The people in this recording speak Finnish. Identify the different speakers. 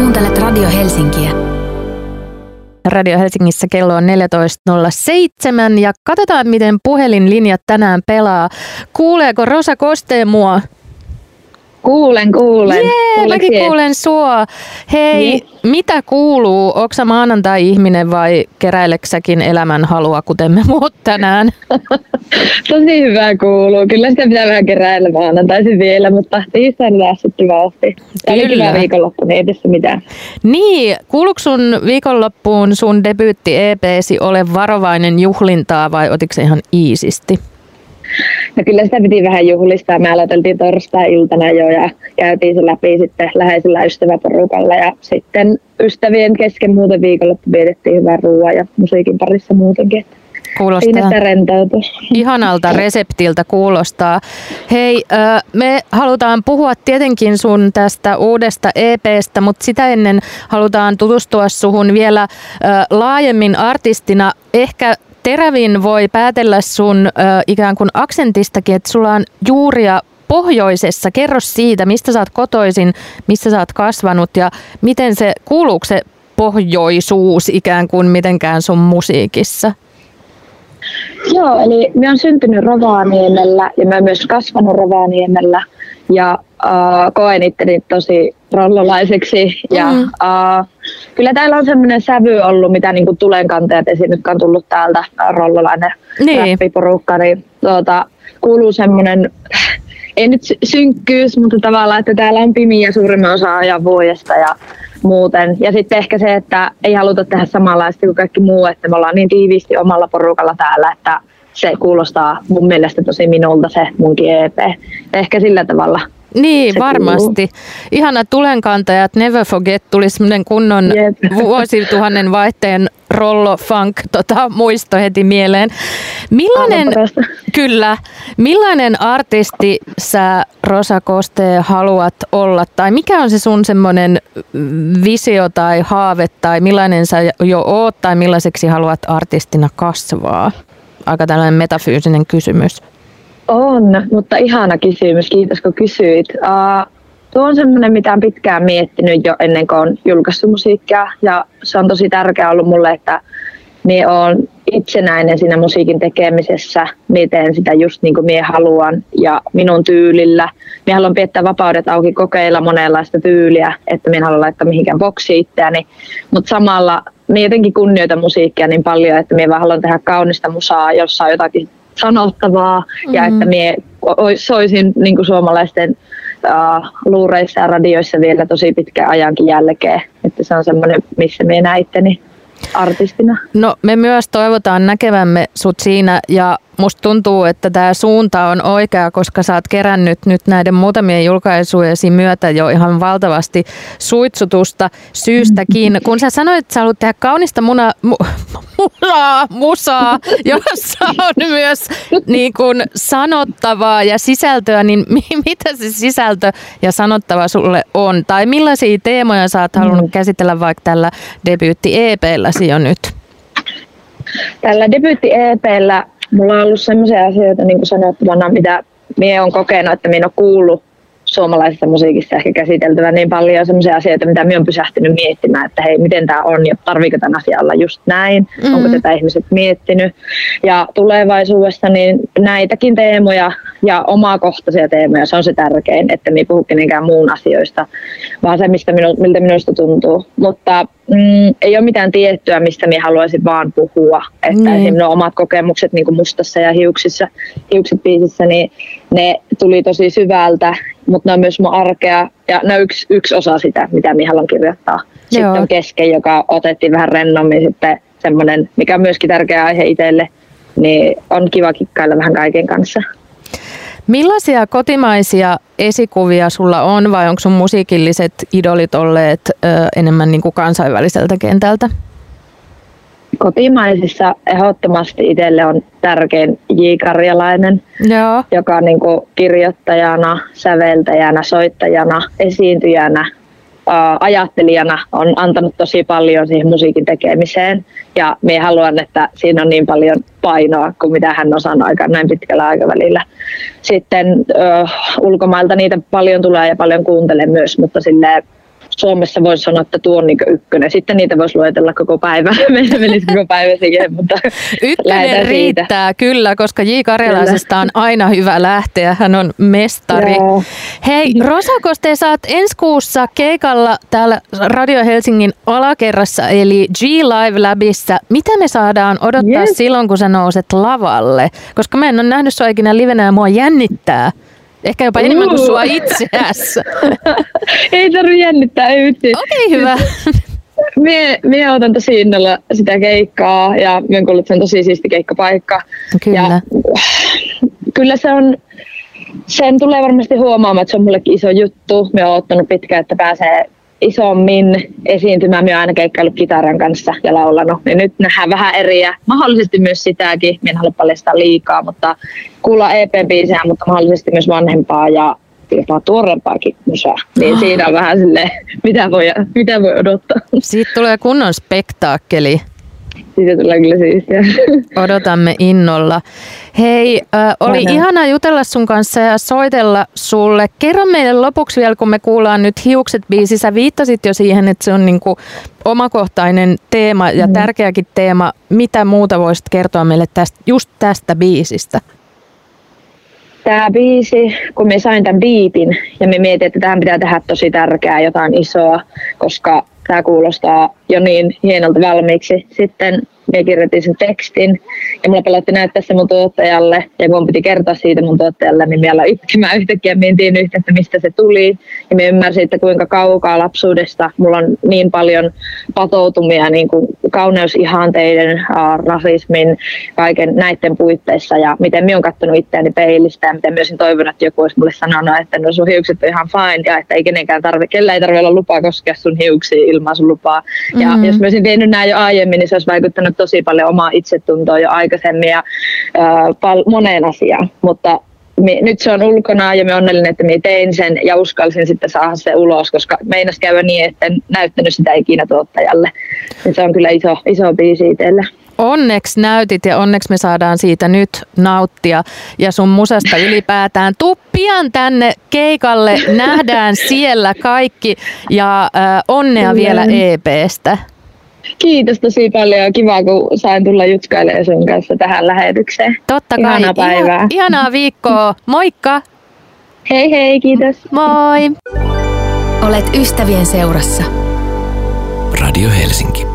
Speaker 1: Kuuntelet Radio Helsinkiä.
Speaker 2: Radio Helsingissä kello on 14.07 ja katsotaan miten puhelinlinjat tänään pelaa. Kuuleeko Rosa Kosteen mua?
Speaker 3: Kuulen, kuulen.
Speaker 2: Jee, mäkin kuulen sua. Hei, niin. mitä kuuluu? Onko maanantai-ihminen vai keräileksäkin elämän halua, kuten me muut tänään?
Speaker 3: Tosi hyvää kuuluu. Kyllä sitä pitää vähän keräillä maanantaisin vielä, mutta tiistaina lässytti vauhti. Tämä oli hyvä viikonloppu, niin ei tässä mitään.
Speaker 2: Niin, kuuluuko sun viikonloppuun sun debyytti EPsi Ole varovainen juhlintaa vai otiko se ihan iisisti?
Speaker 3: No kyllä sitä piti vähän juhlistaa. Me aloiteltiin torstai-iltana jo ja käytiin se läpi sitten läheisellä ystäväporukalla ja sitten ystävien kesken muuten viikonloppu vietettiin hyvää ruoaa ja musiikin parissa muutenkin.
Speaker 2: Kuulostaa ihanalta reseptiltä kuulostaa. Hei, me halutaan puhua tietenkin sun tästä uudesta EPstä, mutta sitä ennen halutaan tutustua suhun vielä laajemmin artistina. Ehkä terävin voi päätellä sun ö, ikään kuin aksentistakin, että sulla on juuria pohjoisessa. Kerro siitä, mistä sä oot kotoisin, missä sä oot kasvanut ja miten se, kuuluuko se pohjoisuus ikään kuin mitenkään sun musiikissa?
Speaker 3: Joo, eli mä oon syntynyt Rovaniemellä ja mä oon myös kasvanut Rovaniemellä ja uh, koen itteni tosi rollolaiseksi. Ja, mm. uh, kyllä täällä on semmoinen sävy ollut, mitä niin tulenkantajat esiin, jotka on tullut täältä rollolainen niin. räppiporukka, niin tuota, kuuluu semmoinen, ei nyt synkkyys, mutta tavallaan, että täällä on pimiä suurimman osa ajan vuodesta ja muuten. Ja sitten ehkä se, että ei haluta tehdä samanlaista kuin kaikki muu, että me ollaan niin tiiviisti omalla porukalla täällä, että se kuulostaa mun mielestä tosi minulta se munkin EP. Ehkä sillä tavalla
Speaker 2: niin, se varmasti. Kuuluu. Ihana tulenkantajat, Never Forget tuli semmoinen kunnon Jep. vuosituhannen vaihteen rollo funk tota, muisto heti mieleen. Millainen, kyllä, millainen artisti sä Rosa Koste haluat olla tai mikä on se sun semmoinen visio tai haave tai millainen sä jo oot tai millaiseksi haluat artistina kasvaa? Aika tällainen metafyysinen kysymys.
Speaker 3: On, mutta ihana kysymys. Kiitos kun kysyit. Uh, tuo on semmoinen, mitä olen pitkään miettinyt jo ennen kuin olen julkaissut musiikkia. Ja se on tosi tärkeää ollut mulle, että minä olen itsenäinen siinä musiikin tekemisessä, miten sitä just niin kuin minä haluan ja minun tyylillä. Minä haluan piettää vapaudet auki, kokeilla monenlaista tyyliä, että minä haluan laittaa mihinkään boksi itseäni. Mutta samalla minä jotenkin kunnioitan musiikkia niin paljon, että minä vaan haluan tehdä kaunista musaa, jossa on jotakin sanottavaa mm-hmm. ja että minä soisin niin kuin suomalaisten uh, luureissa ja radioissa vielä tosi pitkän ajankin jälkeen. Että se on semmoinen, missä minä näen itteni artistina.
Speaker 2: No me myös toivotaan näkevämme sut siinä ja musta tuntuu, että tämä suunta on oikea, koska sä oot kerännyt nyt näiden muutamien julkaisujesi myötä jo ihan valtavasti suitsutusta syystäkin. Kun sä sanoit, että sä haluat tehdä kaunista muna, mu, munaa, musaa, jossa on myös niin kun sanottavaa ja sisältöä, niin mitä se sisältö ja sanottava sulle on? Tai millaisia teemoja sä oot halunnut mm. käsitellä vaikka tällä debyytti-EPlläsi jo nyt?
Speaker 3: Tällä debyytti-EPllä mulla on ollut sellaisia asioita niin kuin sanottavana, mitä minä olen kokenut, että minä olen kuullut suomalaisessa musiikissa ehkä käsiteltävä niin paljon sellaisia asioita, mitä minä olen pysähtynyt miettimään, että hei, miten tämä on ja tarviiko tämän asian olla just näin, mm-hmm. onko tätä ihmiset miettinyt. Ja tulevaisuudessa niin näitäkin teemoja ja omakohtaisia teemoja, se on se tärkein, että minä puhu kenenkään muun asioista, vaan se, mistä minu, miltä minusta tuntuu. Mutta mm, ei ole mitään tiettyä, mistä minä haluaisin vaan puhua. Että mm. esimerkiksi omat kokemukset niin kuin mustassa ja hiuksissa, hiukset biisissä, niin ne tuli tosi syvältä, mutta ne on myös mun arkea ja ne on yksi, yksi osa sitä, mitä minä haluan kirjoittaa. Sitten Joo. on kesken, joka otettiin vähän rennommin sitten semmoinen, mikä on myöskin tärkeä aihe itselle, niin on kiva kikkailla vähän kaiken kanssa.
Speaker 2: Millaisia kotimaisia esikuvia sulla on vai onko sun musiikilliset idolit olleet ö, enemmän niin kuin kansainväliseltä kentältä?
Speaker 3: Kotimaisissa ehdottomasti itselle on tärkein J. Karjalainen, Joo. joka on niin kuin kirjoittajana, säveltäjänä, soittajana, esiintyjänä ajattelijana on antanut tosi paljon siihen musiikin tekemiseen. Ja minä haluan, että siinä on niin paljon painoa kuin mitä hän osaa aika näin pitkällä aikavälillä. Sitten ö, ulkomailta niitä paljon tulee ja paljon kuuntelen myös, mutta sille Suomessa voisi sanoa, että tuo on niin ykkönen. Sitten niitä voisi luetella koko päivä. Meillä menisi koko päivä siihen, mutta
Speaker 2: Ykkönen riittää siitä. kyllä, koska J. Karjalaisesta on aina hyvä lähteä. Hän on mestari. Joo. Hei, Rosakos, te saat ensi kuussa keikalla täällä Radio Helsingin alakerrassa, eli G Live Labissa. Mitä me saadaan odottaa yes. silloin, kun sä nouset lavalle? Koska mä en ole nähnyt sua ikinä livenä ja mua jännittää. Ehkä jopa enemmän kuin sua itseässä.
Speaker 3: ei tarvi jännittää, ei
Speaker 2: Okei, okay, hyvä.
Speaker 3: Mie, mie otan tosi innolla sitä keikkaa ja mie kuullut, että se on tosi siisti keikkapaikka.
Speaker 2: Kyllä. Ja,
Speaker 3: kyllä se on, sen tulee varmasti huomaamaan, että se on mullekin iso juttu. Me oon ottanut pitkään, että pääsee isommin esiintymään. Minä aina keikkaillut kitaran kanssa ja laulanut. Ja nyt nähdään vähän eriä. Mahdollisesti myös sitäkin. Minä en halua paljastaa liikaa, mutta kuulla EP-biisejä, mutta mahdollisesti myös vanhempaa ja jopa tuorempaakin musaa. Niin oh. siinä on vähän silleen, mitä voi, mitä voi odottaa.
Speaker 2: Siitä tulee kunnon spektaakkeli.
Speaker 3: Siitä tulee kyllä siistiä.
Speaker 2: Odotamme innolla. Hei, äh, oli Aina. ihana jutella sun kanssa ja soitella sulle. Kerro meille lopuksi vielä, kun me kuullaan nyt Hiukset biisi. Sä viittasit jo siihen, että se on niinku omakohtainen teema ja mm. tärkeäkin teema. Mitä muuta voisit kertoa meille tästä, just tästä biisistä?
Speaker 3: Tämä biisi, kun me sain tämän biitin ja me mietin, että tähän pitää tehdä tosi tärkeää jotain isoa, koska tämä kuulostaa jo niin hienolta valmiiksi. Sitten minä kirjoitin sen tekstin ja mulla pelotti näyttää se mun tuottajalle ja kun piti kertoa siitä mun tuottajalle, niin minä itkemään yhtäkkiä, mietin yhtä, että mistä se tuli ja minä ymmärsin, että kuinka kaukaa lapsuudesta mulla on niin paljon patoutumia niin kuin kauneusihanteiden, rasismin, kaiken näiden puitteissa ja miten minä olen katsonut itseäni peilistä ja miten myös toivon, että joku olisi mulle sanonut, että no sun hiukset on ihan fine ja että ei kenenkään tarvi, kellä ei tarvitse olla lupaa koskea sun hiuksiin ilman sun lupaa. Ja mm-hmm. jos mä olisin tehnyt näin jo aiemmin, niin se olisi vaikuttanut tosi paljon omaa itsetuntoa jo aikaisemmin ja äh, pal- moneen asiaan, mutta me, nyt se on ulkona ja me onnellinen, että me tein sen ja uskalsin sitten saada se ulos, koska meinas käydä niin, että en näyttänyt sitä ikinä tuottajalle. Ja se on kyllä iso, iso biisi itselle.
Speaker 2: Onneksi näytit ja onneksi me saadaan siitä nyt nauttia ja sun musasta ylipäätään. Tuu pian tänne keikalle, nähdään siellä kaikki ja äh, onnea vielä EPstä.
Speaker 3: Kiitos tosi paljon ja kiva, kun sain tulla jutkailemaan sun kanssa tähän lähetykseen.
Speaker 2: Totta kai. Ihanaa päivää. Ihan, ihanaa viikkoa. Moikka!
Speaker 3: Hei hei, kiitos.
Speaker 2: Moi!
Speaker 1: Olet ystävien seurassa. Radio Helsinki.